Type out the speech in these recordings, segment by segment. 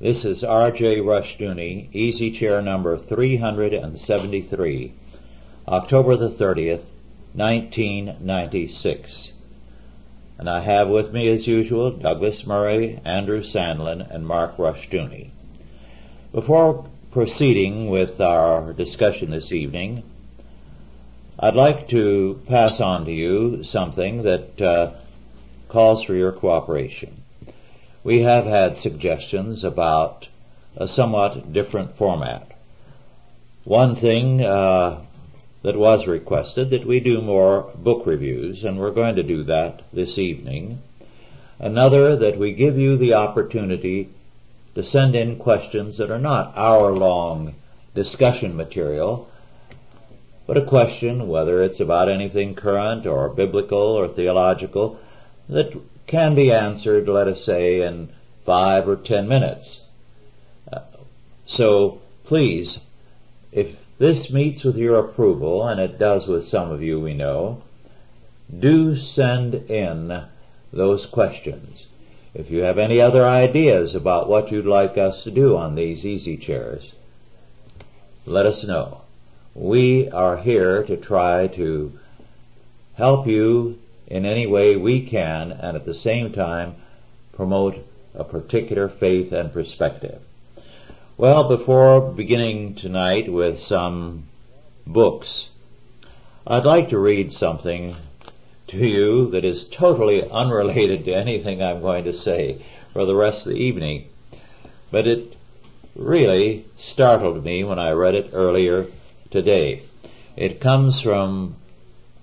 This is R.J. Rushdoony, Easy Chair number 373, October the 30th, 1996. And I have with me, as usual, Douglas Murray, Andrew Sandlin, and Mark Rushdoony. Before proceeding with our discussion this evening, I'd like to pass on to you something that uh, calls for your cooperation. We have had suggestions about a somewhat different format. One thing uh, that was requested that we do more book reviews, and we're going to do that this evening. Another that we give you the opportunity to send in questions that are not hour-long discussion material, but a question, whether it's about anything current or biblical or theological, that can be answered, let us say, in five or ten minutes. Uh, so please, if this meets with your approval, and it does with some of you we know, do send in those questions. If you have any other ideas about what you'd like us to do on these easy chairs, let us know. We are here to try to help you in any way we can and at the same time promote a particular faith and perspective. Well, before beginning tonight with some books, I'd like to read something to you that is totally unrelated to anything I'm going to say for the rest of the evening. But it really startled me when I read it earlier today. It comes from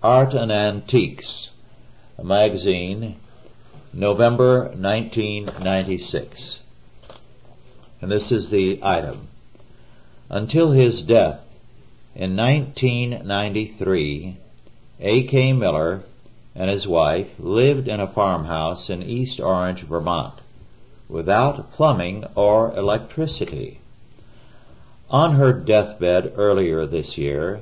Art and Antiques, magazine, November 1996. And this is the item. Until his death in 1993, A.K. Miller and his wife lived in a farmhouse in East Orange, Vermont, without plumbing or electricity. On her deathbed earlier this year,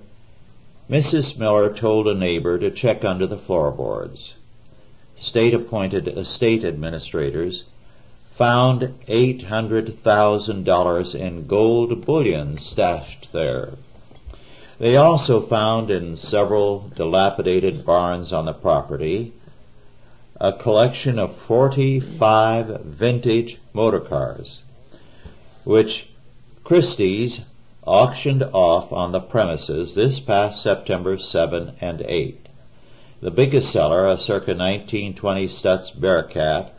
Mrs. Miller told a neighbor to check under the floorboards state-appointed estate administrators found $800,000 in gold bullion stashed there. They also found in several dilapidated barns on the property a collection of 45 vintage motor cars, which Christie's auctioned off on the premises this past September 7 and 8. The biggest seller, a circa 1920 Stutz Bearcat,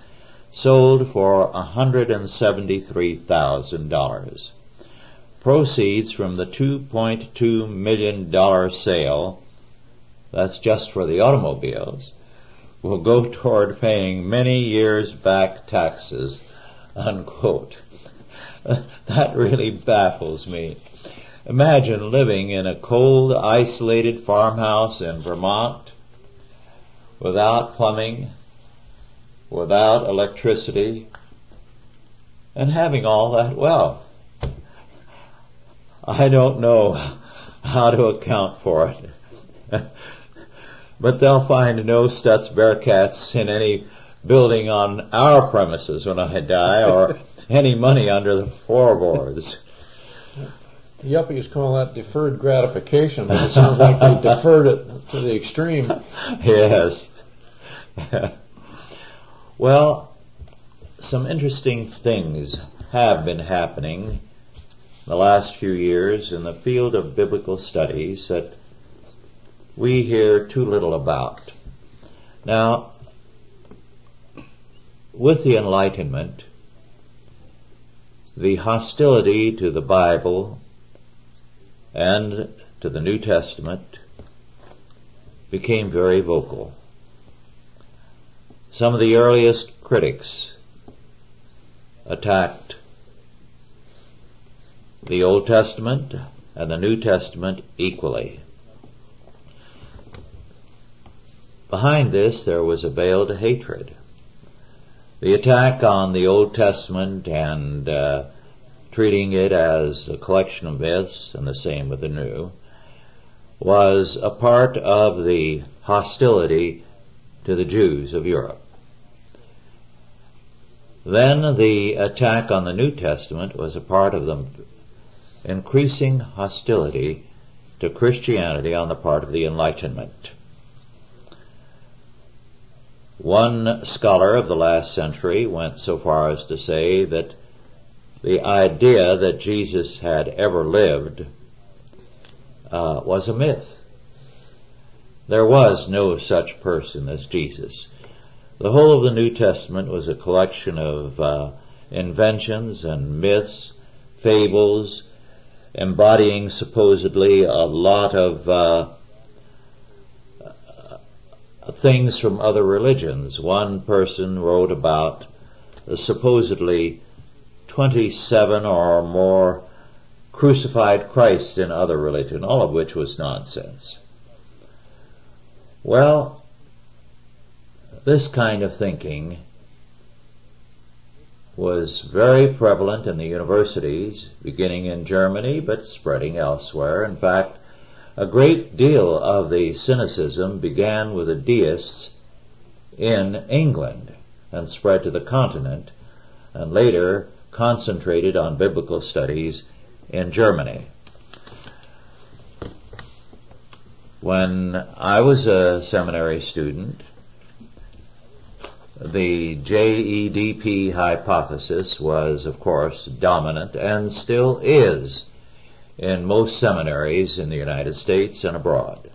sold for $173,000. Proceeds from the $2.2 million sale, that's just for the automobiles, will go toward paying many years back taxes, unquote. that really baffles me. Imagine living in a cold, isolated farmhouse in Vermont without plumbing, without electricity, and having all that wealth. I don't know how to account for it. but they'll find no Stutz Bearcats in any building on our premises when I die or any money under the floorboards. The yuppies call that deferred gratification, but it sounds like they deferred it to the extreme. Yes. well, some interesting things have been happening in the last few years in the field of biblical studies that we hear too little about. Now, with the Enlightenment, the hostility to the Bible and to the New Testament became very vocal. Some of the earliest critics attacked the Old Testament and the New Testament equally. Behind this there was a veiled hatred. The attack on the Old Testament and uh, treating it as a collection of myths and the same with the New was a part of the hostility to the Jews of Europe. Then the attack on the New Testament was a part of the increasing hostility to Christianity on the part of the Enlightenment. One scholar of the last century went so far as to say that the idea that Jesus had ever lived uh, was a myth. There was no such person as Jesus. The whole of the New Testament was a collection of uh, inventions and myths, fables, embodying supposedly a lot of uh, things from other religions. One person wrote about supposedly 27 or more crucified Christs in other religion, all of which was nonsense. Well, this kind of thinking was very prevalent in the universities, beginning in Germany, but spreading elsewhere. In fact, a great deal of the cynicism began with the deists in England and spread to the continent, and later concentrated on biblical studies in Germany. When I was a seminary student, the JEDP hypothesis was, of course, dominant and still is in most seminaries in the United States and abroad.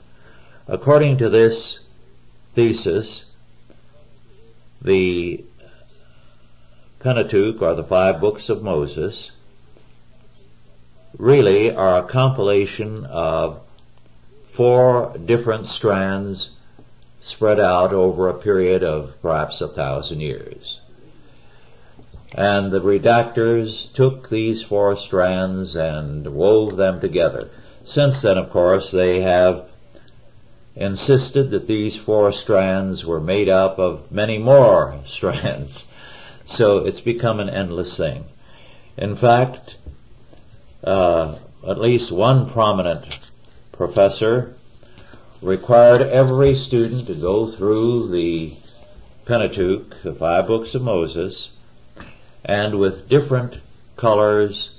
According to this thesis, the Pentateuch, or the five books of Moses, really are a compilation of four different strands spread out over a period of perhaps a thousand years. And the redactors took these four strands and wove them together. Since then, of course, they have insisted that these four strands were made up of many more strands. So it's become an endless thing. In fact, uh, at least one prominent professor required every student to go through the Pentateuch, the five books of Moses, and with different colors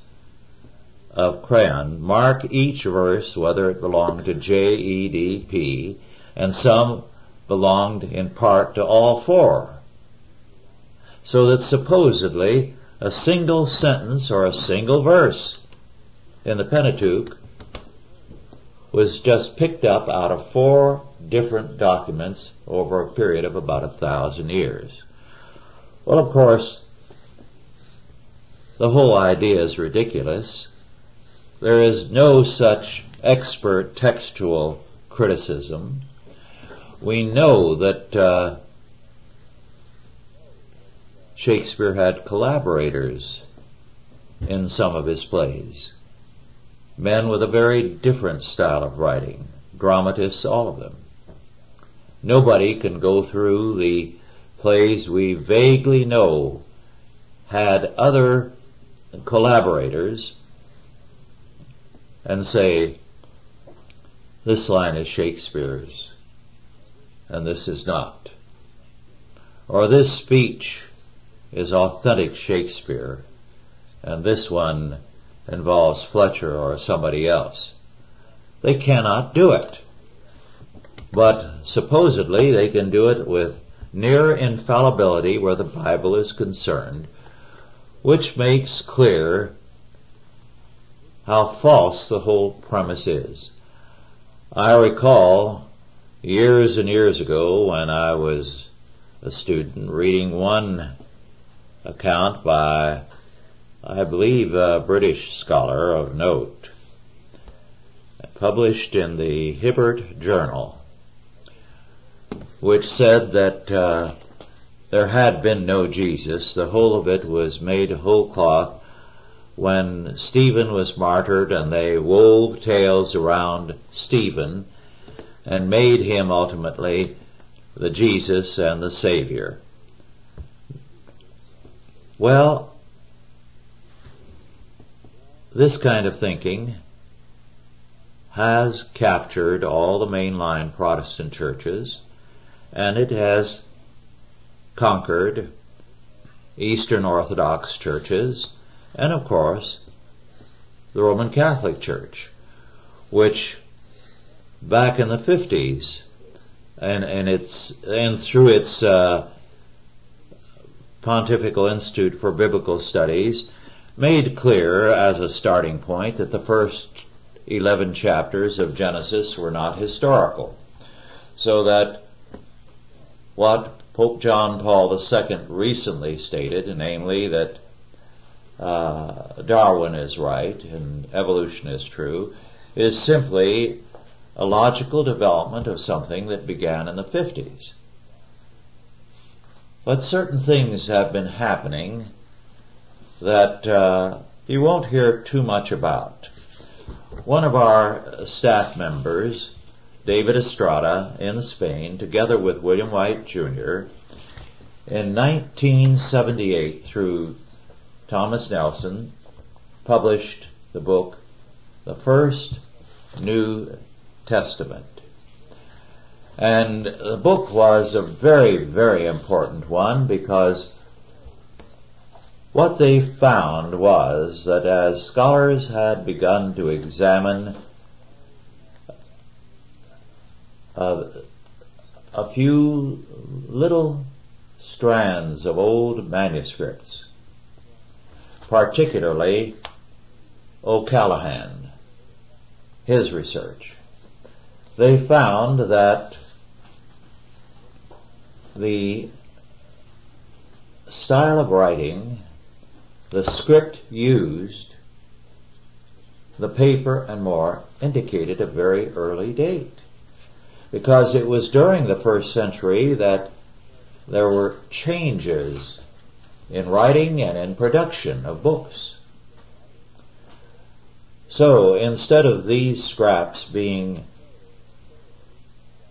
of crayon, mark each verse whether it belonged to J, E, D, P, and some belonged in part to all four. So that supposedly a single sentence or a single verse in the Pentateuch was just picked up out of four different documents over a period of about a thousand years. Well, of course, the whole idea is ridiculous. There is no such expert textual criticism. We know that uh, Shakespeare had collaborators in some of his plays men with a very different style of writing, dramatists, all of them. Nobody can go through the plays we vaguely know had other collaborators and say, this line is Shakespeare's and this is not. Or this speech is authentic Shakespeare and this one involves Fletcher or somebody else. They cannot do it. But supposedly they can do it with near infallibility where the Bible is concerned, which makes clear how false the whole premise is. I recall years and years ago when I was a student reading one account by I believe a British scholar of note, published in the Hibbert Journal, which said that uh, there had been no Jesus. The whole of it was made whole cloth when Stephen was martyred and they wove tales around Stephen and made him ultimately the Jesus and the Savior. Well, this kind of thinking has captured all the mainline Protestant churches and it has conquered Eastern Orthodox churches, and of course, the Roman Catholic Church, which back in the 50s and, and its, and through its, uh, Pontifical Institute for Biblical Studies made clear as a starting point that the first 11 chapters of Genesis were not historical. So that what Pope John Paul II recently stated, namely that uh, Darwin is right and evolution is true, is simply a logical development of something that began in the 50s. But certain things have been happening that uh, you won't hear too much about. One of our staff members, David Estrada in Spain, together with William White Jr., in 1978 through Thomas Nelson, published the book, The First New Testament. And the book was a very, very important one because what they found was that as scholars had begun to examine uh, a few little strands of old manuscripts, particularly O'Callaghan, his research, they found that the style of writing, the script used, the paper and more indicated a very early date. Because it was during the first century that there were changes in writing and in production of books. So instead of these scraps being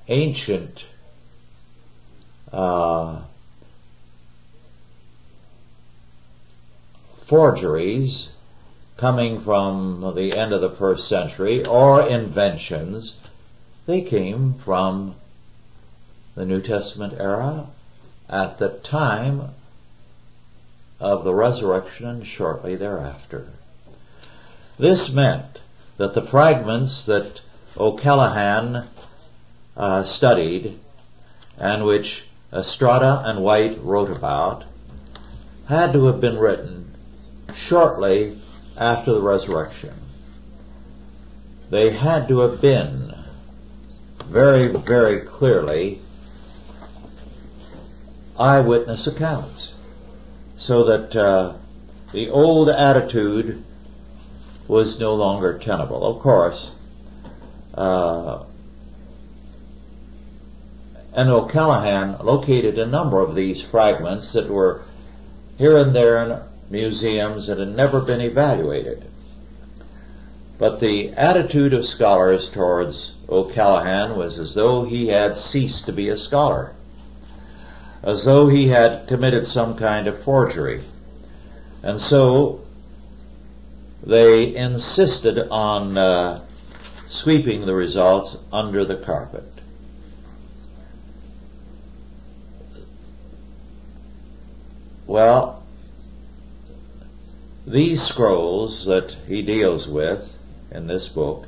ancient uh, forgeries coming from the end of the first century or inventions, they came from the New Testament era at the time of the resurrection and shortly thereafter. This meant that the fragments that O'Callaghan uh, studied and which Estrada and White wrote about had to have been written shortly after the resurrection. They had to have been very, very clearly eyewitness accounts so that uh, the old attitude was no longer tenable. Of course, uh, and O'Callaghan located a number of these fragments that were here and there museums that had never been evaluated. But the attitude of scholars towards O'Callaghan was as though he had ceased to be a scholar, as though he had committed some kind of forgery. And so they insisted on uh, sweeping the results under the carpet. Well, these scrolls that he deals with in this book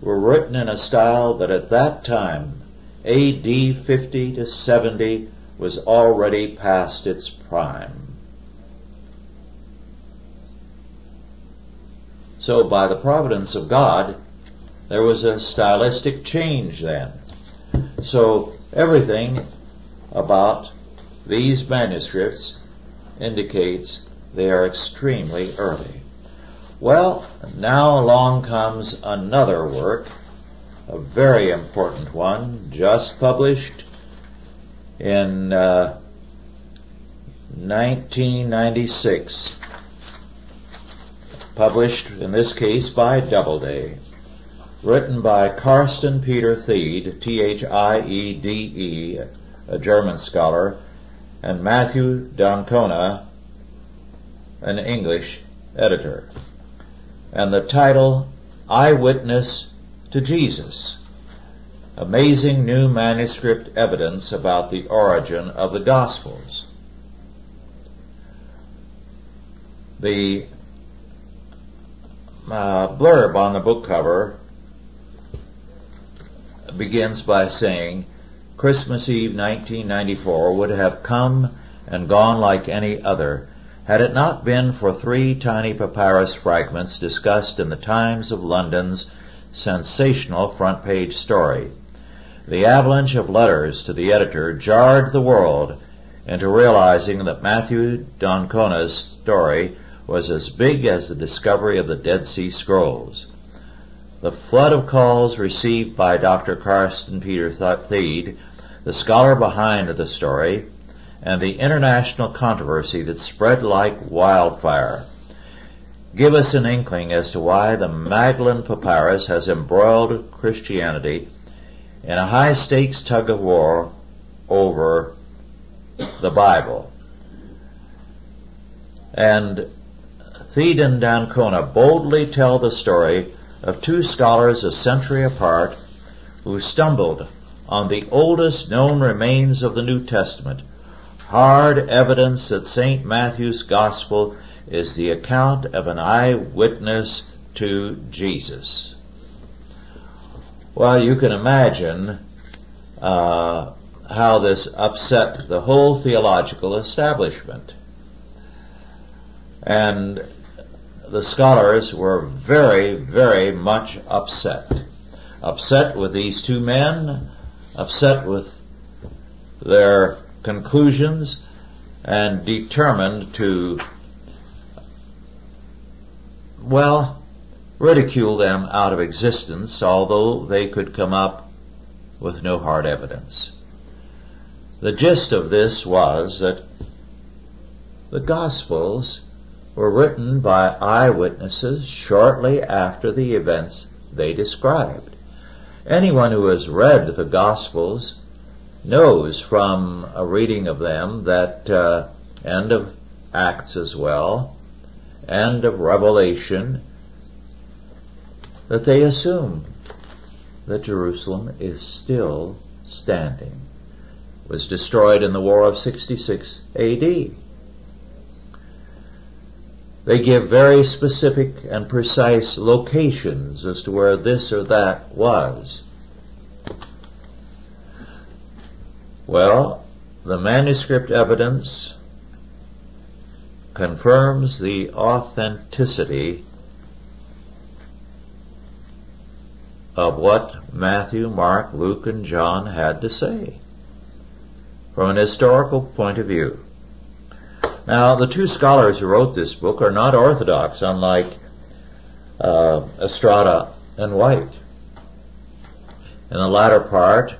were written in a style that at that time, AD 50 to 70, was already past its prime. So by the providence of God, there was a stylistic change then. So everything about these manuscripts indicates they are extremely early. Well, now along comes another work, a very important one, just published in uh, 1996, published in this case by Doubleday, written by Carsten Peter Thiede, T-H-I-E-D-E, a German scholar, and Matthew d'Ancona, an English editor. And the title, Eyewitness to Jesus. Amazing new manuscript evidence about the origin of the Gospels. The uh, blurb on the book cover begins by saying, Christmas Eve 1994 would have come and gone like any other had it not been for three tiny papyrus fragments discussed in the Times of London's sensational front page story. The avalanche of letters to the editor jarred the world into realizing that Matthew d'Ancona's story was as big as the discovery of the Dead Sea Scrolls. The flood of calls received by Dr. Carsten Peter Thiede, the scholar behind the story, and the international controversy that spread like wildfire give us an inkling as to why the Magdalen Papyrus has embroiled Christianity in a high stakes tug of war over the Bible. And Thiede and d'Ancona boldly tell the story of two scholars a century apart who stumbled on the oldest known remains of the New Testament, hard evidence that St. Matthew's Gospel is the account of an eyewitness to Jesus. Well, you can imagine uh, how this upset the whole theological establishment. And the scholars were very, very much upset. Upset with these two men, upset with their conclusions, and determined to well, ridicule them out of existence, although they could come up with no hard evidence. The gist of this was that the Gospels were written by eyewitnesses shortly after the events they described. Anyone who has read the Gospels knows from a reading of them that uh, end of Acts as well and of Revelation that they assume that Jerusalem is still standing. Was destroyed in the War of 66 AD. They give very specific and precise locations as to where this or that was. Well, the manuscript evidence confirms the authenticity of what Matthew, Mark, Luke, and John had to say from an historical point of view. Now, the two scholars who wrote this book are not orthodox, unlike uh, Estrada and White. In the latter part,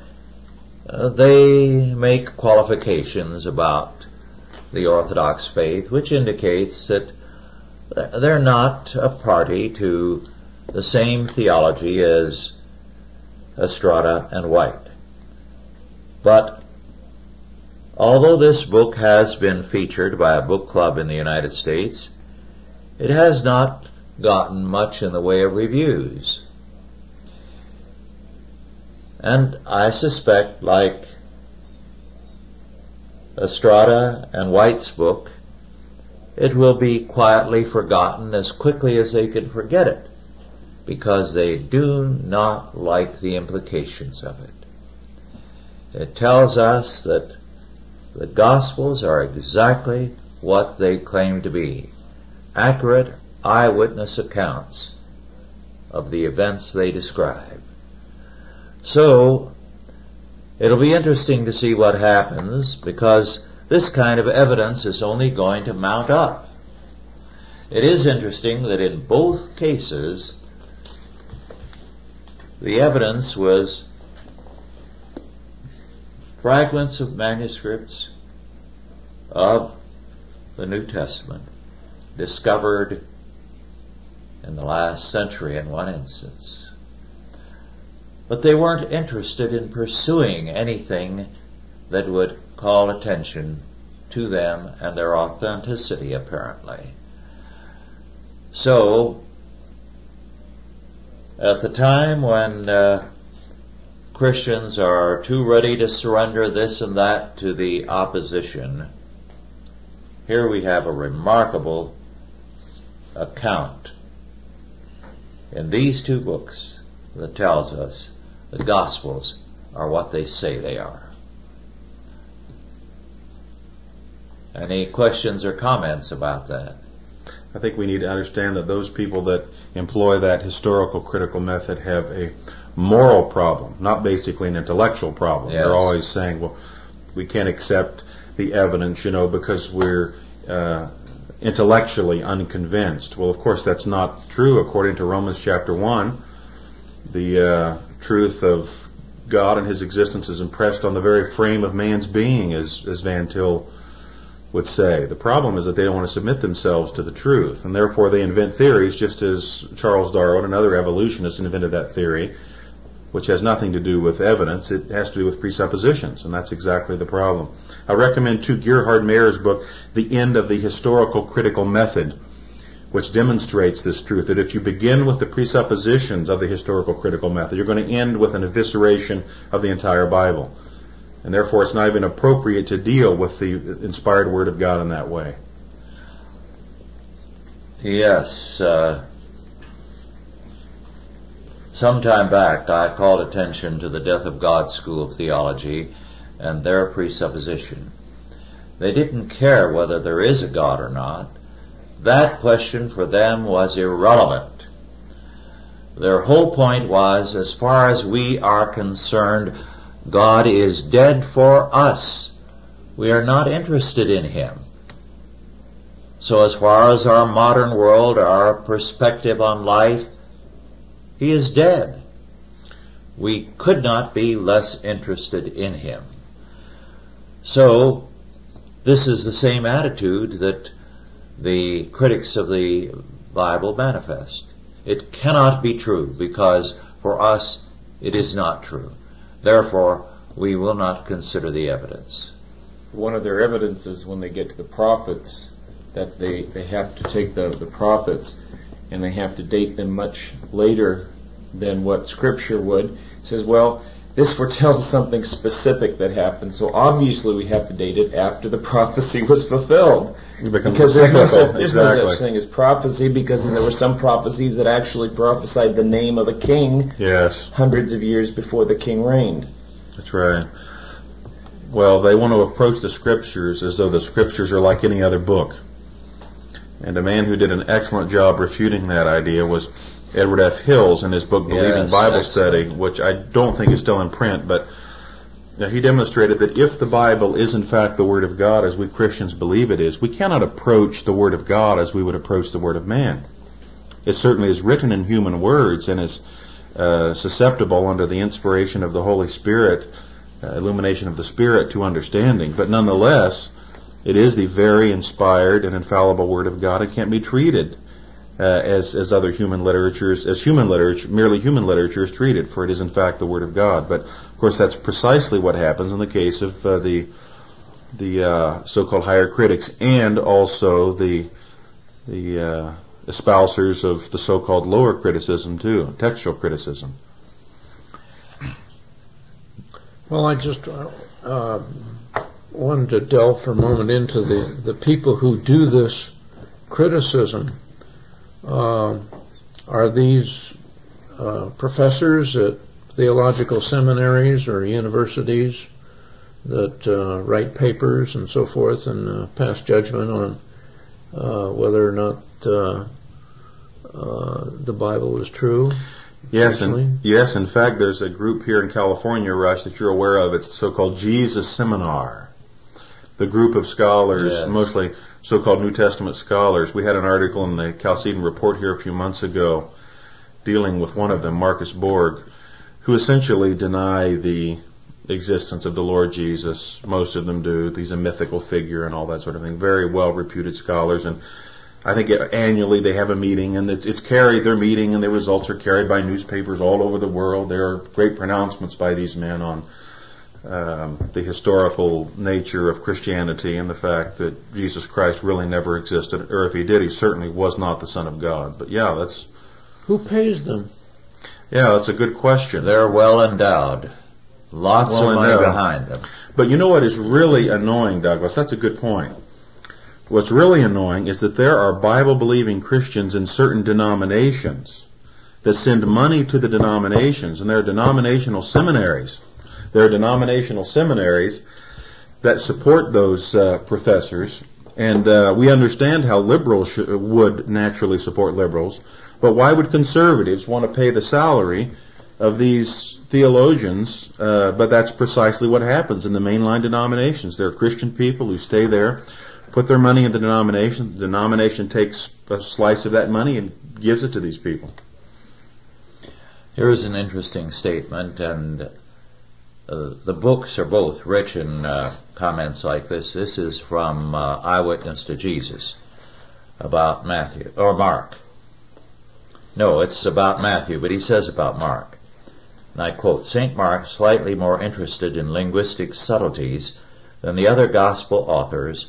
they make qualifications about the Orthodox faith, which indicates that they're not a party to the same theology as Estrada and White. But although this book has been featured by a book club in the United States, it has not gotten much in the way of reviews. And I suspect, like Estrada and White's book, it will be quietly forgotten as quickly as they can forget it because they do not like the implications of it. It tells us that the Gospels are exactly what they claim to be accurate eyewitness accounts of the events they describe. So, It'll be interesting to see what happens because this kind of evidence is only going to mount up. It is interesting that in both cases, the evidence was fragments of manuscripts of the New Testament discovered in the last century in one instance. But they weren't interested in pursuing anything that would call attention to them and their authenticity, apparently. So, at the time when uh, Christians are too ready to surrender this and that to the opposition, here we have a remarkable account in these two books that tells us the Gospels are what they say they are. Any questions or comments about that? I think we need to understand that those people that employ that historical critical method have a moral problem, not basically an intellectual problem. Yes. They're always saying, well, we can't accept the evidence, you know, because we're uh, intellectually unconvinced. Well, of course, that's not true according to Romans chapter 1. The uh, truth of God and His existence is impressed on the very frame of man's being, as, as Van Til would say. The problem is that they don't want to submit themselves to the truth, and therefore they invent theories, just as Charles Darwin and other evolutionists invented that theory, which has nothing to do with evidence. It has to do with presuppositions, and that's exactly the problem. I recommend to Gerhard Maier's book, The End of the Historical Critical Method, which demonstrates this truth, that if you begin with the presuppositions of the historical critical method, you're going to end with an evisceration of the entire Bible. And therefore it's not even appropriate to deal with the inspired Word of God in that way. Yes. Uh, some time back, I called attention to the Death of God School of Theology and their presupposition. They didn't care whether there is a God or not. That question for them was irrelevant. Their whole point was, as far as we are concerned, God is dead for us. We are not interested in Him. So as far as our modern world, our perspective on life, He is dead. We could not be less interested in Him. So, this is the same attitude that the critics of the Bible manifest. It cannot be true because for us it is not true. Therefore, we will not consider the evidence. One of their evidences when they get to the prophets that they, they have to take the, the prophets and they have to date them much later than what scripture would. Says, well, this foretells something specific that happened, so obviously we have to date it after the prophecy was fulfilled. It becomes Because there's, no such, there's no such thing as prophecy because there were some prophecies that actually prophesied the name of a king Yes, hundreds of years before the king reigned. that's right. Well, they want to approach the scriptures as though the scriptures are like any other book. And a man who did an excellent job refuting that idea was Edward F. Hills in his book Believing Yes, Bible excellent. Study, which I don't think is still in print, but know, he demonstrated that if the Bible is in fact the Word of God as we Christians believe it is, we cannot approach the Word of God as we would approach the Word of man. It certainly is written in human words and is uh, susceptible under the inspiration of the Holy Spirit, uh, illumination of the Spirit to understanding, but nonetheless, it is the very inspired and infallible Word of God. It can't be treated uh, as as other human literatures, as human literature, merely human literature is treated, for it is in fact the Word of God. But course, that's precisely what happens in the case of uh, the the uh, so-called higher critics and also the the uh, espousers of the so-called lower criticism too, textual criticism. Well, I just uh, uh, wanted to delve for a moment into the, the people who do this criticism. Uh, are these uh, professors at theological seminaries or universities that uh, write papers and so forth and uh, pass judgment on uh, whether or not uh, uh, the Bible is true? Yes, Actually? and yes, in fact, there's a group here in California, Rush, that you're aware of. It's the so-called Jesus Seminar. The group of scholars, Yes. mostly so-called New Testament scholars. We had an article in the Chalcedon Report here a few months ago dealing with one of them, Marcus Borg, who essentially deny the existence of the Lord Jesus. Most of them do. He's a mythical figure and all that sort of thing. Very well reputed scholars and I think annually they have a meeting and it's, it's carried, their meeting and the results are carried by newspapers all over the world. There are great pronouncements by these men on um, the historical nature of Christianity and the fact that Jesus Christ really never existed, or if he did, he certainly was not the Son of God. But yeah, that's Who pays them? Yeah, that's a good question. They're well endowed. Lots Well of money endowed. behind them. But you know what is really annoying, Douglas? That's a good point. What's really annoying is that there are Bible believing Christians in certain denominations that send money to the denominations, and there are denominational seminaries. There are denominational seminaries that support those uh, professors, and uh, we understand how liberals sh- would naturally support liberals, but why would conservatives want to pay the salary of these theologians? Uh, but that's precisely what happens in the mainline denominations. There are Christian people who stay there, put their money in the denomination. The denomination takes a slice of that money and gives it to these people. Here's an interesting statement, and uh, the books are both rich in uh, comments like this. This is from uh, Eyewitness to Jesus about Matthew, or Mark. No, it's about Matthew, but he says about Mark. And I quote, St. Mark, slightly more interested in linguistic subtleties than the other gospel authors,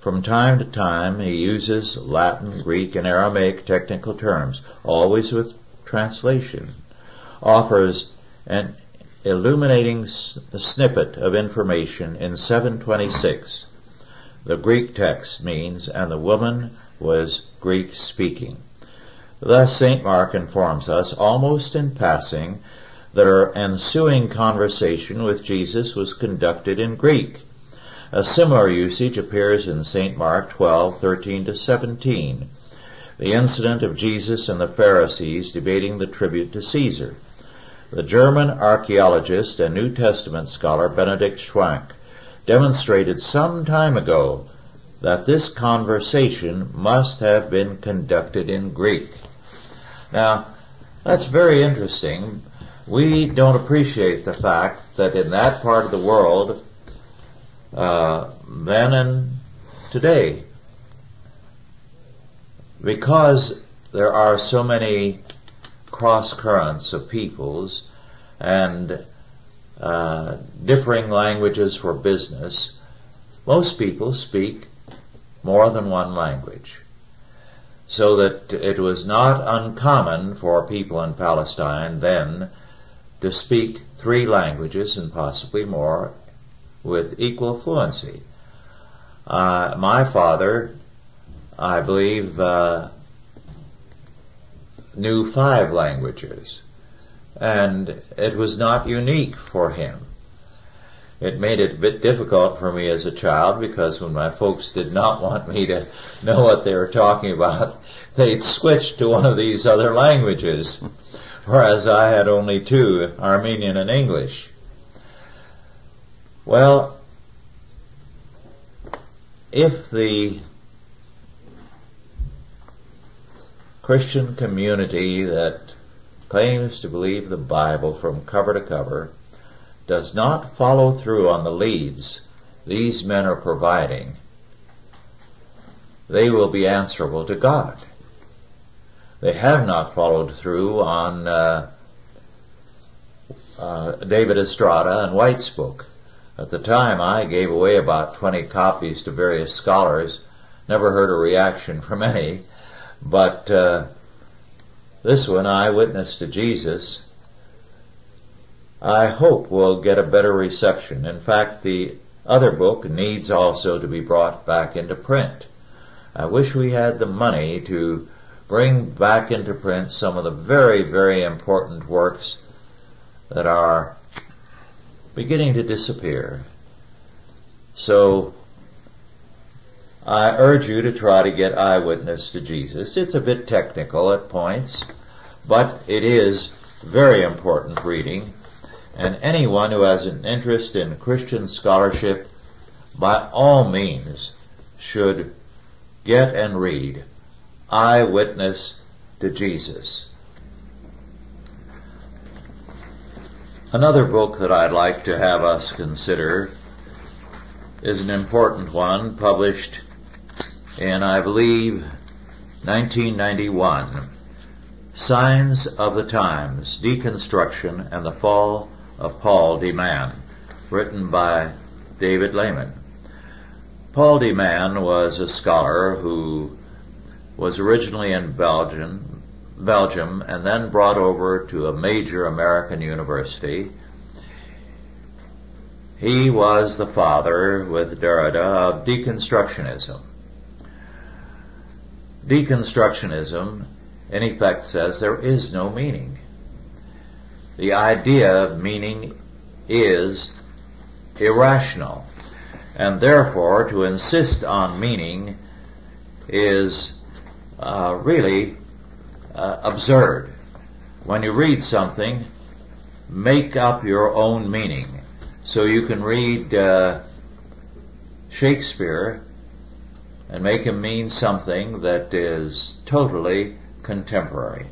from time to time he uses Latin, Greek, and Aramaic technical terms, always with translation, offers an illuminating snippet of information in 726. The Greek text means, and the woman was Greek speaking. Thus St. Mark informs us, almost in passing, that our ensuing conversation with Jesus was conducted in Greek. A similar usage appears in St. Mark 12:13 to 17. The incident of Jesus and the Pharisees debating the tribute to Caesar. The German archaeologist and New Testament scholar Benedict Schwank demonstrated some time ago that this conversation must have been conducted in Greek. Now, that's very interesting. We don't appreciate the fact that in that part of the world, uh, then and today, because there are so many cross currents of peoples and uh, differing languages for business, most people speak more than one language. So that it was not uncommon for people in Palestine then to speak three languages and possibly more with equal fluency. Uh, my father, I believe, uh, knew five languages, and it was not unique for him. It made it a bit difficult for me as a child because when my folks did not want me to know what they were talking about, they'd switch to one of these other languages, whereas I had only two, Armenian and English. Well, if the Christian community that claims to believe the Bible from cover to cover does not follow through on the leads these men are providing, they will be answerable to God. They have not followed through on uh, uh, David Estrada and White's book. At the time, I gave away about 20 copies to various scholars. Never heard a reaction from any. But uh, this one, Eyewitness to Jesus, I hope will get a better reception. In fact, the other book needs also to be brought back into print. I wish we had the money to bring back into print some of the very, very important works that are beginning to disappear. So I urge you to try to get eyewitness to Jesus. It's a bit technical at points, but it is very important reading. And anyone who has an interest in Christian scholarship, by all means, should get and read Eyewitness to Jesus. Another book that I'd like to have us consider is an important one published in, I believe, 1991. Signs of the Times, Deconstruction and the Fall of Paul de Man, written by David Lehman. Paul de Man was a scholar who was originally in Belgium, Belgium and then brought over to a major American university. He was the father, with Derrida, of deconstructionism. deconstructionism in effect says there is no meaning. The idea of meaning is irrational. And therefore, to insist on meaning is uh, really uh, absurd. When you read something, make up your own meaning. So you can read uh, Shakespeare and make him mean something that is totally contemporary.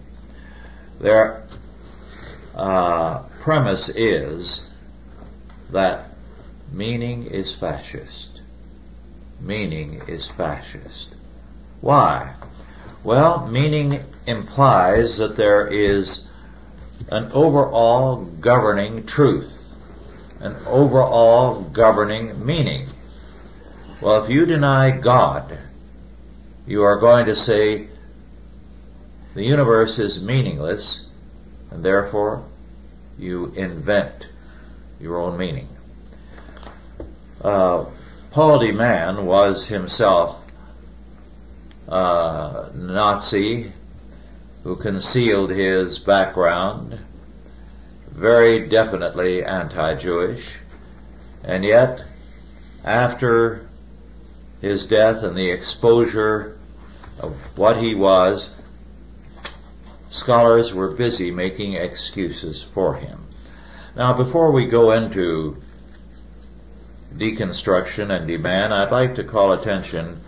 Their uh, premise is that meaning is fascist. Meaning is fascist. Why? Well, meaning implies that there is an overall governing truth, an overall governing meaning. Well, if you deny God, you are going to say the universe is meaningless, and therefore you invent your own meaning. Uh, Paul de Man was himself a Nazi who concealed his background, very definitely anti-Jewish, and yet after his death and the exposure of what he was, scholars were busy making excuses for him. Now, before we go into deconstruction and de Man, I'd like to call attention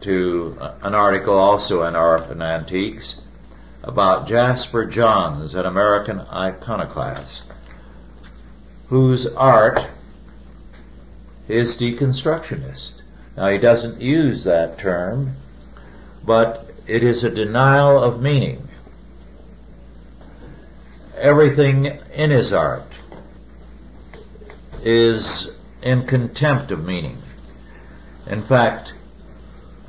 to an article also in Art and Antiques about Jasper Johns, an American iconoclast, whose art is deconstructionist. Now he doesn't use that term, but it is a denial of meaning. Everything in his art is in contempt of meaning. In fact,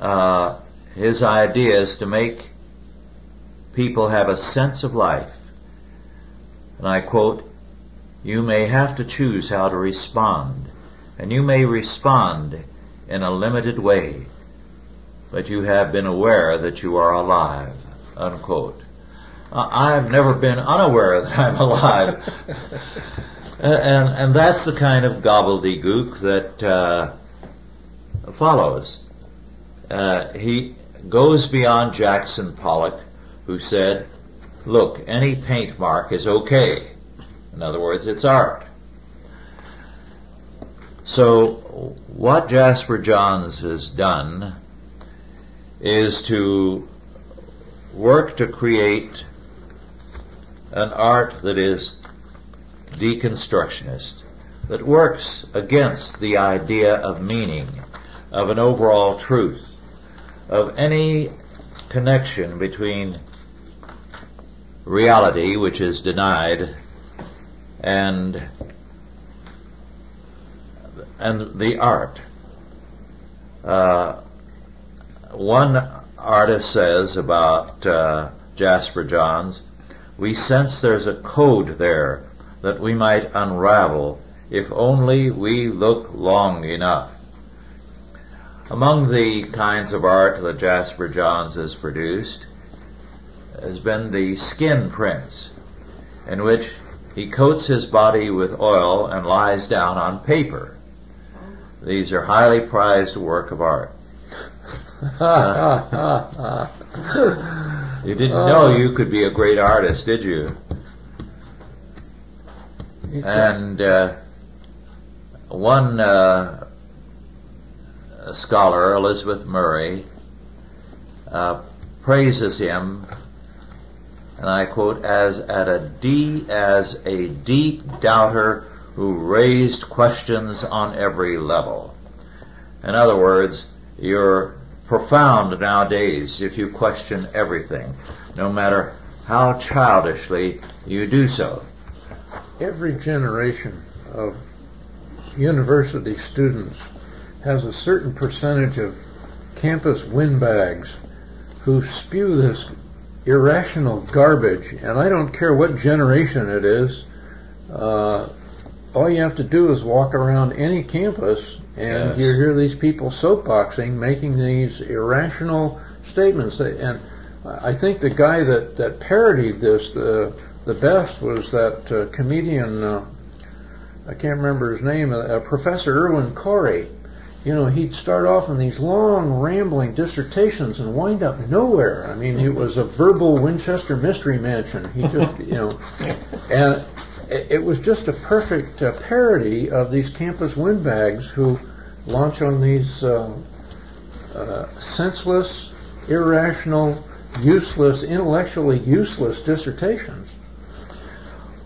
uh, his idea is to make people have a sense of life. And I quote, you may have to choose how to respond, and you may respond in a limited way, but you have been aware that you are alive, unquote. Uh, I've never been unaware that I'm alive. and, and that's the kind of gobbledygook that uh, follows. Uh, he goes beyond Jackson Pollock, who said, look, any paint mark is okay. In other words, it's art. So what Jasper Johns has done is to work to create an art that is deconstructionist, that works against the idea of meaning, of an overall truth of any connection between reality, which is denied, and and the art. Uh, one artist says about uh, Jasper Johns, we sense there's a code there that we might unravel if only we look long enough. Among the kinds of art that Jasper Johns has produced has been the skin prints, in which he coats his body with oil and lies down on paper. These are highly prized work of art. You didn't know you could be a great artist, did you? And uh, one uh, scholar, Elizabeth Murray, uh, praises him, and I quote, as at a D as a deep doubter who raised questions on every level. In other words, you're profound nowadays if you question everything, no matter how childishly you do so. Every generation of university students has a certain percentage of campus windbags who spew this irrational garbage, and I don't care what generation it is. Uh, all you have to do is walk around any campus And Yes. you hear these people soapboxing, making these irrational statements. And I think the guy that, that parodied this the the best was that uh, comedian. Uh, I can't remember his name. Uh, Professor Irwin Corey. You know, he'd start off in these long, rambling dissertations and wind up nowhere. I mean, it was a verbal Winchester Mystery Mansion. He just, you know, and it was just a perfect uh, parody of these campus windbags who launch on these uh, uh, senseless, irrational, useless, intellectually useless dissertations.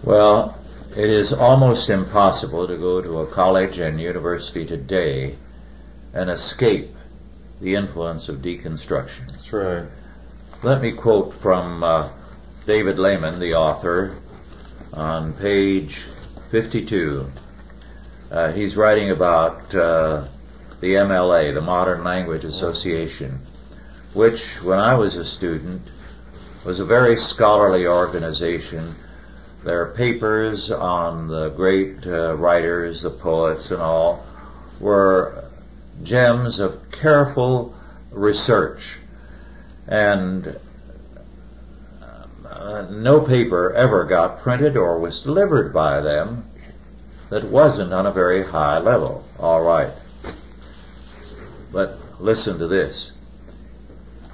Well, it is almost impossible to go to a college and university today and escape the influence of deconstruction. That's right. Let me quote from uh, David Lehman, the author, on page 52. Uh, he's writing about uh, the MLA, the Modern Language Association, which, when I was a student, was a very scholarly organization. Their papers on the great uh, writers, the poets, and all were gems of careful research. And uh, no paper ever got printed or was delivered by them that wasn't on a very high level. All right. But listen to this.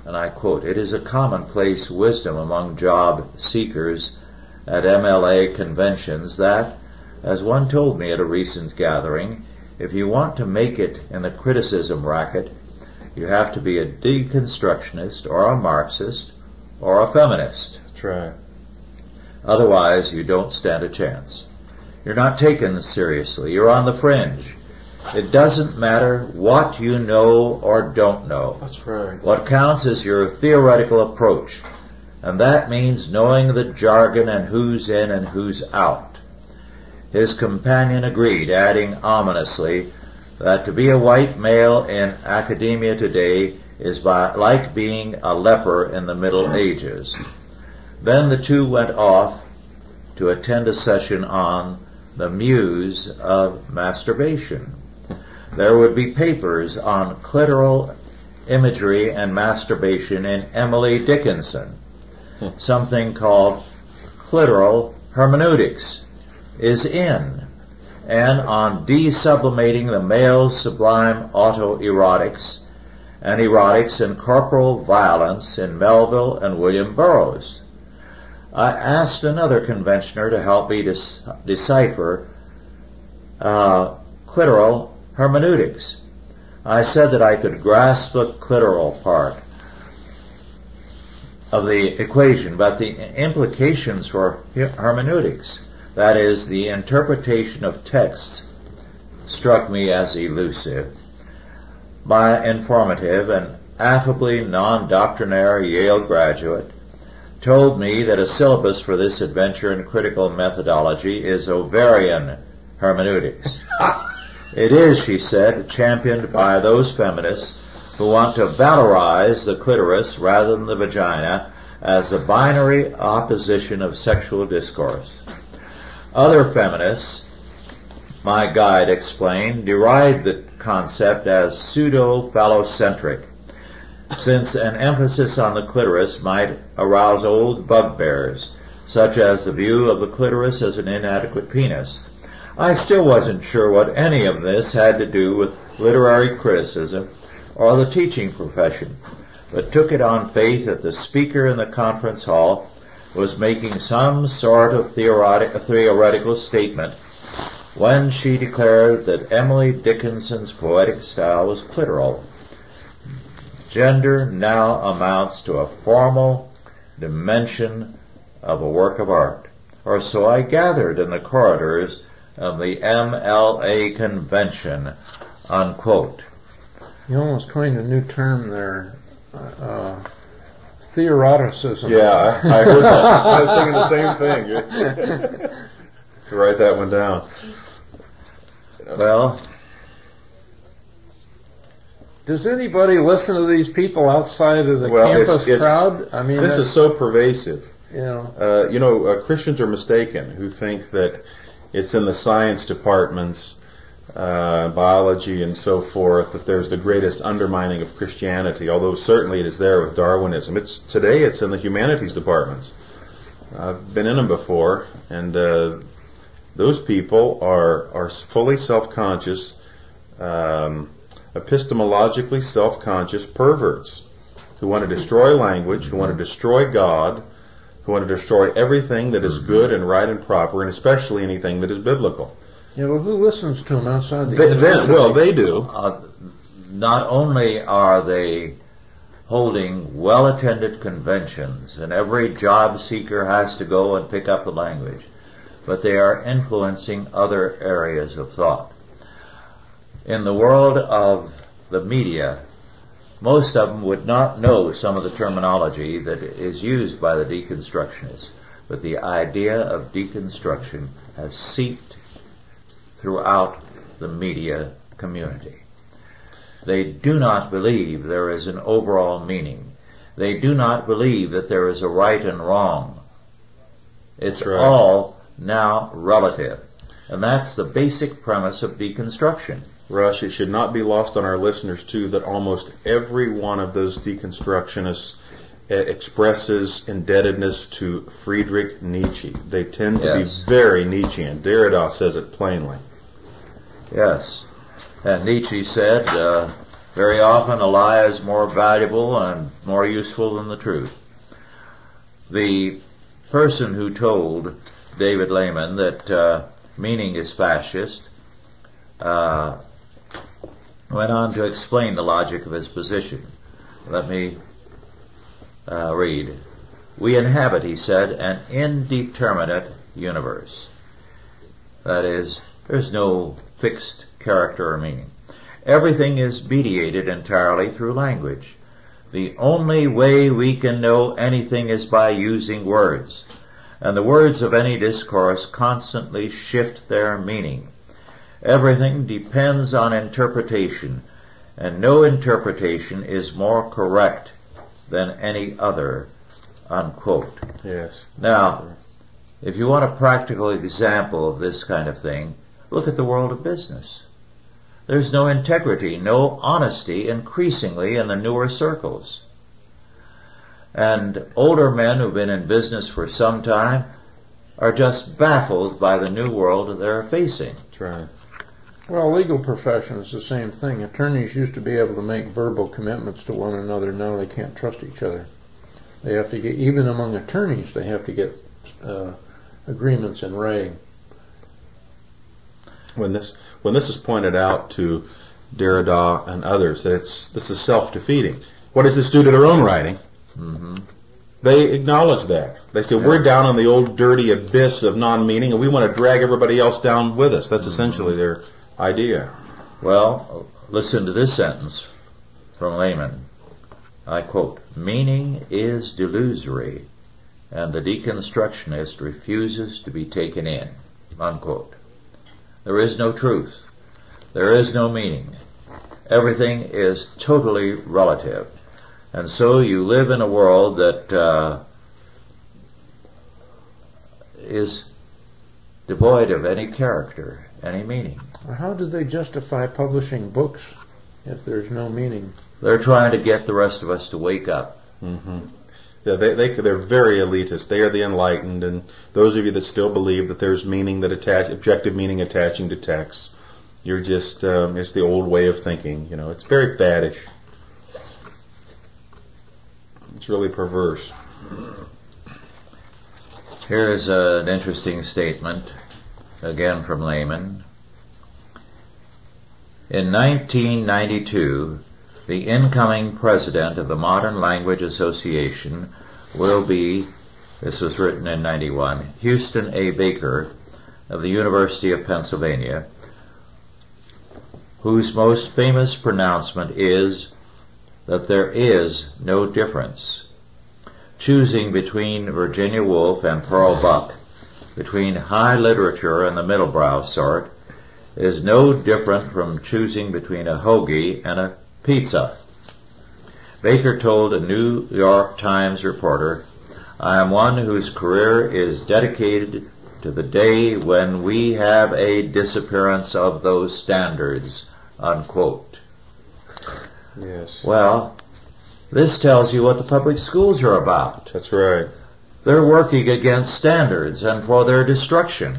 And I quote, It is a commonplace wisdom among job seekers at MLA conventions that, as one told me at a recent gathering, if you want to make it in the criticism racket, you have to be a deconstructionist or a Marxist or a feminist. That's right. Otherwise, you don't stand a chance. You're not taken seriously. You're on the fringe. It doesn't matter what you know or don't know. That's right. What counts is your theoretical approach, and that means knowing the jargon and who's in and who's out. His companion agreed, adding ominously that to be a white male in academia today is by, like being a leper in the Middle Ages. Then the two went off to attend a session on the muse of masturbation. There would be papers on clitoral imagery and masturbation in Emily Dickinson. Something called clitoral hermeneutics is in, and on desublimating the male sublime autoerotics and erotics and corporal violence in Melville and William Burroughs. I asked another conventioner to help me dis- decipher uh, clitoral hermeneutics. I said that I could grasp the clitoral part of the equation, but the implications for hermeneutics, that is, the interpretation of texts, struck me as elusive. My informative and affably non-doctrinaire Yale graduate told me that a syllabus for this adventure in critical methodology is ovarian hermeneutics. it is, she said, championed by those feminists who want to valorize the clitoris rather than the vagina as the binary opposition of sexual discourse. Other feminists, my guide explained, deride the concept as pseudo-phallocentric, since an emphasis on the clitoris might arouse old bugbears, such as the view of the clitoris as an inadequate penis. I still wasn't sure what any of this had to do with literary criticism or the teaching profession, but took it on faith that the speaker in the conference hall was making some sort of theoretic, theoretical statement when she declared that Emily Dickinson's poetic style was clitoral. Gender now amounts to a formal dimension of a work of art, or so I gathered in the corridors of the MLA convention, unquote. You almost coined a new term there. Uh, theoroticism. Yeah, I, I heard that. I was thinking the same thing. Write that one down. Well, Does anybody listen to these people outside of the Well, campus it's- crowd? I mean, This is so pervasive. you know, Uh, you know, uh, Christians are mistaken who think that it's in the science departments uh, biology and so forth, that there's the greatest undermining of Christianity, although certainly it is there with Darwinism. It's Today it's in the humanities departments. I've been in them before, and uh, those people are, are fully self-conscious, um, epistemologically self-conscious perverts who want to destroy language, who want to destroy God, who want to destroy everything that is good and right and proper, and especially anything that is biblical. Yeah, well, who listens to them outside the They, they, well, they do. Uh, not only are they holding well-attended conventions, and every job seeker has to go and pick up the language, but they are influencing other areas of thought. In the world of the media, most of them would not know some of the terminology that is used by the deconstructionists, but the idea of deconstruction has seeped throughout the media community. They do not believe there is an overall meaning. They do not believe that there is a right and wrong. It's right. all now relative. And that's the basic premise of deconstruction. Rush, it should not be lost on our listeners too that almost every one of those deconstructionists uh, expresses indebtedness to Friedrich Nietzsche. They tend to Yes. be very Nietzschean. Derrida says it plainly. Yes. And Nietzsche said, uh, very often a lie is more valuable and more useful than the truth. The person who told David Lehman that uh, meaning is fascist uh, went on to explain the logic of his position. Let me uh, read. We inhabit, he said, an indeterminate universe. That is, there's no fixed character or meaning. Everything is mediated entirely through language. The only way we can know anything is by using words, and the words of any discourse constantly shift their meaning. Everything depends on interpretation, and no interpretation is more correct than any other. Unquote. Yes. Now, if you want a practical example of this kind of thing, look at the world of business. There's no integrity, no honesty increasingly in the newer circles. And older men who've been in business for some time are just baffled by the new world they're facing. That's right. Well, legal profession is the same thing. Attorneys used to be able to make verbal commitments to one another. Now they can't trust each other. They have to get, even among attorneys, they have to get uh, agreements in writing. When this when this is pointed out to Derrida and others, that it's this is self defeating. What does this do to their own writing? hmm They acknowledge that. They say we're down on the old dirty abyss of non-meaning, and we want to drag everybody else down with us. That's essentially their idea. Well, listen to this sentence from Lehman. I quote, meaning is delusory and the deconstructionist refuses to be taken in. Unquote. There is no truth. There is no meaning. Everything is totally relative. And so you live in a world that uh, is devoid of any character, any meaning. How do they justify publishing books if there's no meaning? They're trying to get the rest of us to wake up. hmm Yeah, they, they they're very elitist. They are the enlightened, and those of you that still believe that there's meaning that attach objective meaning attaching to text, you're just um, it's the old way of thinking. You know, it's very faddish. It's really perverse. Here's an interesting statement, again from Lehman. In 1992, the incoming president of the Modern Language Association will be, this was written in 91, Houston A. Baker of the University of Pennsylvania, whose most famous pronouncement is that there is no difference choosing between Virginia Woolf and Pearl Buck, between high literature and the middlebrow sort, is no different from choosing between a hoagie and a pizza. Baker told a New York Times reporter, I am one whose career is dedicated to the day when we have a disappearance of those standards, unquote. Yes. Well, this tells you what the public schools are about. That's right. They're working against standards and for their destruction.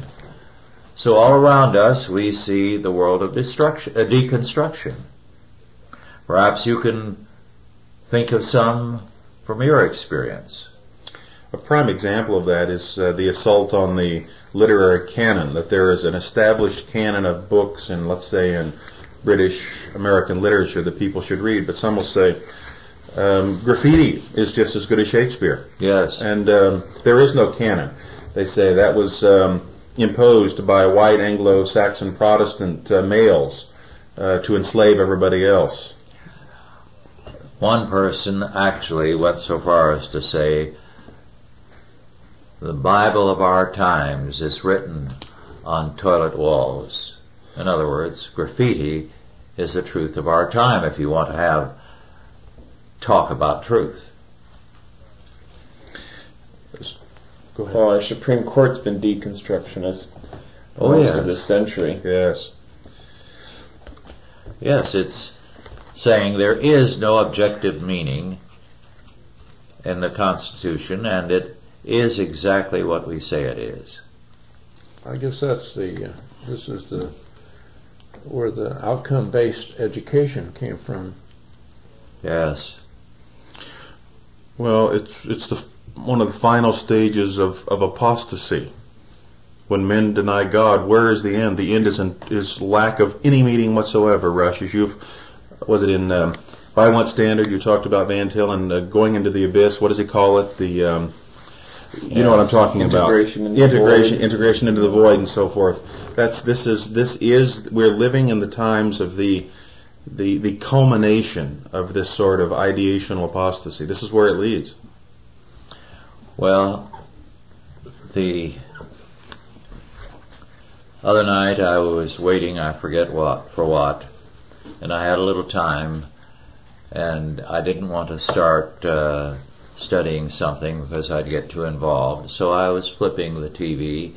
So all around us we see the world of destruction, uh, deconstruction. Perhaps you can think of some from your experience. A prime example of that is uh, the assault on the literary canon, that there is an established canon of books and let's say in British American literature that people should read, but some will say um, graffiti is just as good as Shakespeare. Yes. And um, there is no canon. They say that was um, imposed by white Anglo-Saxon Protestant uh, males uh, to enslave everybody else. One person actually went so far as to say the Bible of our times is written on toilet walls. In other words, graffiti is the truth of our time if you want to have talk about truth. Go ahead. Well, our Supreme Court's been deconstructionist Oh, most yeah. of this century. Yes. Yes, it's saying there is no objective meaning in the Constitution and it is exactly what we say it is. I guess that's the, uh, this is the, where the outcome-based education came from. Yes. Well, it's it's the one of the final stages of, of apostasy. When men deny God, where is the end? The end is in, is lack of any meaning whatsoever. Rush, as you've was it in um, by what standard you talked about Van Til and uh, going into the abyss? What does he call it? The um, you know what I'm talking about? Integration into integration, void. integration into the void, and so forth. That's this is this is we're living in the times of the the the culmination of this sort of ideational apostasy. This is where it leads. Well, the other night I was waiting, I forget what, for what, and I had a little time, and I didn't want to start uh, studying something because I'd get too involved. So I was flipping the TV,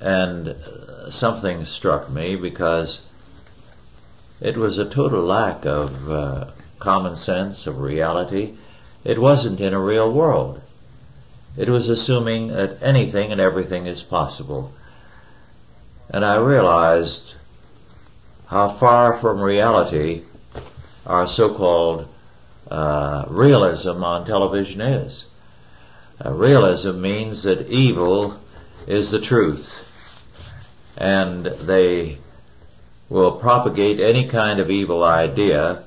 and uh, something struck me because it was a total lack of uh, common sense, of reality. It wasn't in a real world. It was assuming that anything and everything is possible. And I realized how far from reality our so-called uh, realism on television is. Uh, realism means that evil is the truth. And they will propagate any kind of evil idea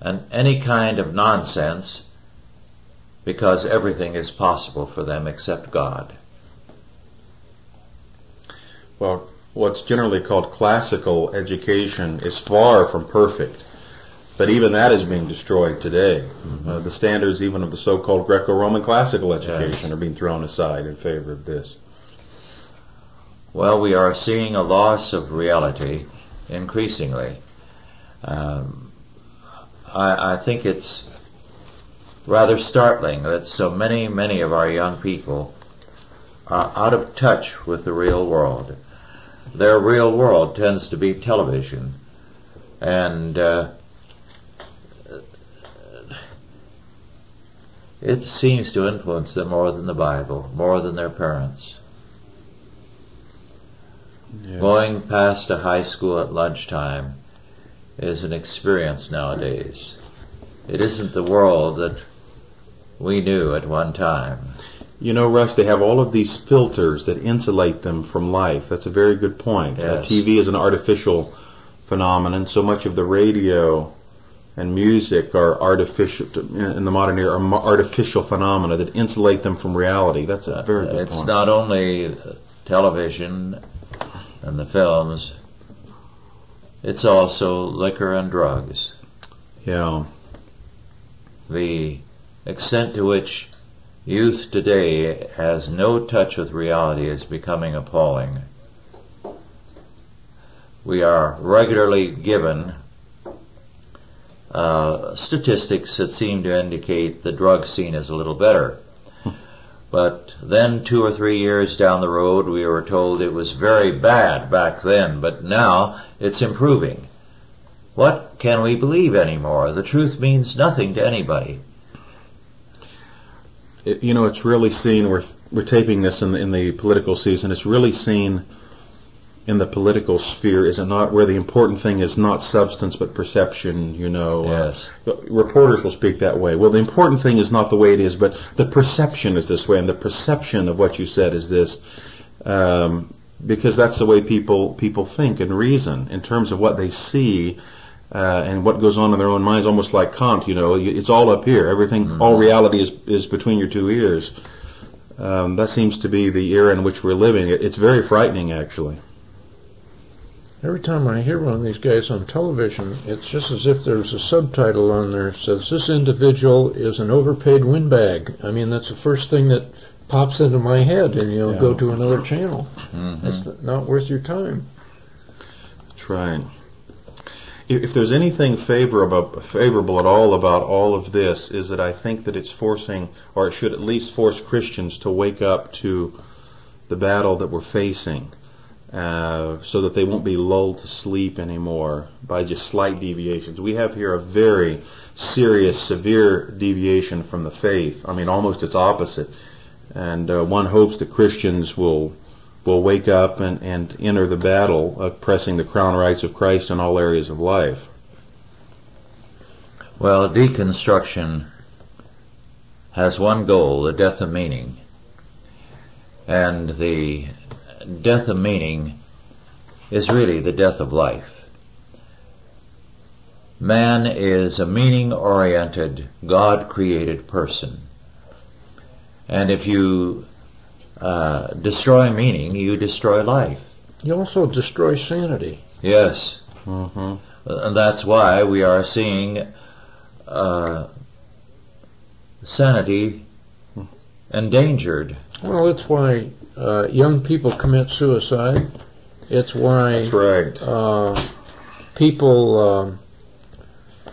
and any kind of nonsense because everything is possible for them except God. Well, what's generally called classical education is far from perfect. But even that is being destroyed today. Uh, the standards even of the so-called Greco-Roman classical education Yes. are being thrown aside in favor of this. Well, we are seeing a loss of reality increasingly. Um, I, I think it's rather startling that so many, many of our young people are out of touch with the real world. Their real world tends to be television, and uh, it seems to influence them more than the Bible, more than their parents. Going past a high school at lunchtime is an experience nowadays. It isn't the world that we knew at one time. You know, Russ, they have all of these filters that insulate them from life. That's a very good point. Uh, TV is an artificial phenomenon. So much of the radio and music are artificial, in the modern era, are artificial phenomena that insulate them from reality. That's a very good Uh, it's point. not only television and the films, it's also liquor and drugs. yeah. The extent to which youth today has no touch with reality is becoming appalling. We are regularly given uh, statistics that seem to indicate the drug scene is a little better. But then two or three years down the road, we were told it was very bad back then, but now it's improving. What can we believe anymore? The truth means nothing to anybody. It, you know, it's really seen. We're we're taping this in the, in the political season. It's really seen in the political sphere, is it not? Where the important thing is not substance but perception. You know, Yes. uh, reporters will speak that way. Well, the important thing is not the way it is, but the perception is this way, and the perception of what you said is this. Um, because that's the way people people think and reason in terms of what they see uh, and what goes on in their own minds. Almost like Kant, you know, it's all up here. Everything, all reality is is between your two ears. Um, that seems to be the era in which we're living. It, it's very frightening, actually. Every time I hear one of these guys on television, it's just as if there's a subtitle on there that says, this individual is an overpaid windbag. I mean, that's the first thing that pops into my head and, you know, Yeah. go to another channel. Mhm. That's not worth your time. That's right. If, there's anything favorable, favorable at all about all of this, is that I think that it's forcing, or it should at least force Christians to wake up to the battle that we're facing, uh, so that they won't be lulled to sleep anymore by just slight deviations. We have here a very serious, severe deviation from the faith. I mean, almost its opposite. And uh, one hopes that Christians will will wake up and, and enter the battle of pressing the crown rights of Christ in all areas of life. Well, deconstruction has one goal, the death of meaning. And the death of meaning is really the death of life. Man is a meaning oriented, God created person. And if you uh, destroy meaning, you destroy life. You also destroy sanity. Yes. Mm-hmm. And that's why we are seeing uh, sanity endangered. Well, it's why uh, young people commit suicide. It's why That's right. uh, people um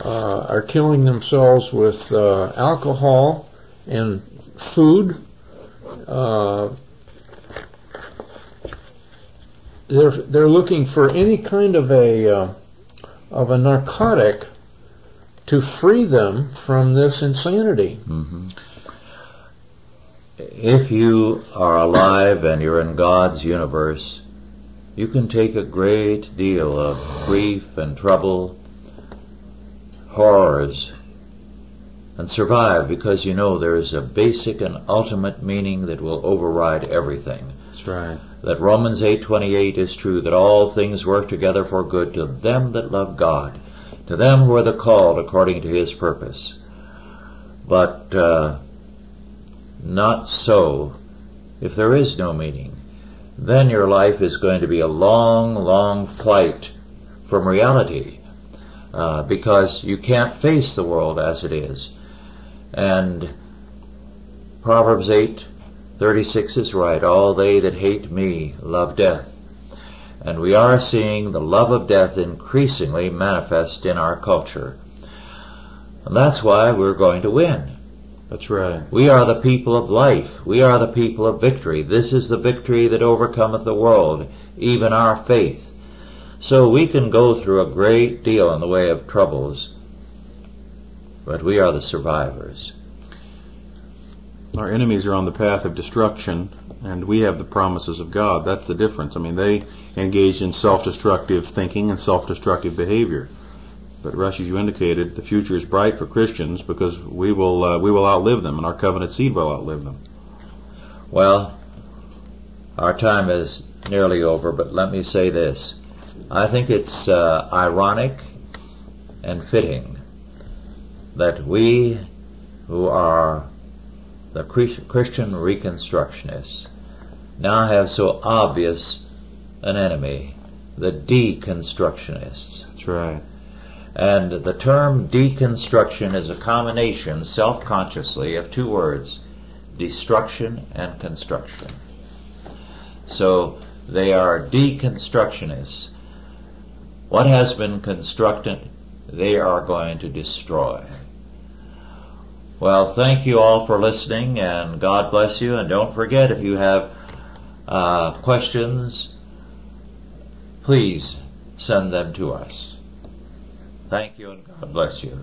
uh, are killing themselves with uh, alcohol and food. Uh, they're they're looking for any kind of a uh, of a narcotic to free them from this insanity. hmm If you are alive and you're in God's universe, you can take a great deal of grief and trouble, horrors, and survive because you know there's a basic and ultimate meaning that will override everything. That's right. that Romans 8:28 is true that all things work together for good to them that love God to them who are the called according to his purpose but uh, not so if there is no meaning then your life is going to be a long long flight from reality uh, because you can't face the world as it is and Proverbs 8 36 is right. All they that hate me love death. And we are seeing the love of death increasingly manifest in our culture. And that's why we're going to win. That's right. We are the people of life. We are the people of victory. This is the victory that overcometh the world, even our faith. So we can go through a great deal in the way of troubles, but we are the survivors. Our enemies are on the path of destruction, and we have the promises of God. That's the difference. I mean, they engage in self-destructive thinking and self-destructive behavior. But Rush, as you indicated, the future is bright for Christians because we will uh, we will outlive them, and our covenant seed will outlive them. Well, our time is nearly over, but let me say this. I think it's uh, ironic and fitting that we who are the Christian Reconstructionists now have so obvious an enemy, the Deconstructionists. That's right. And the term deconstruction is a combination, self-consciously, of two words, destruction and construction. So they are deconstructionists. What has been constructed, they are going to destroy. Well, thank you all for listening and God bless you. And don't forget if you have uh, questions, please send them to us. Thank you and God bless you.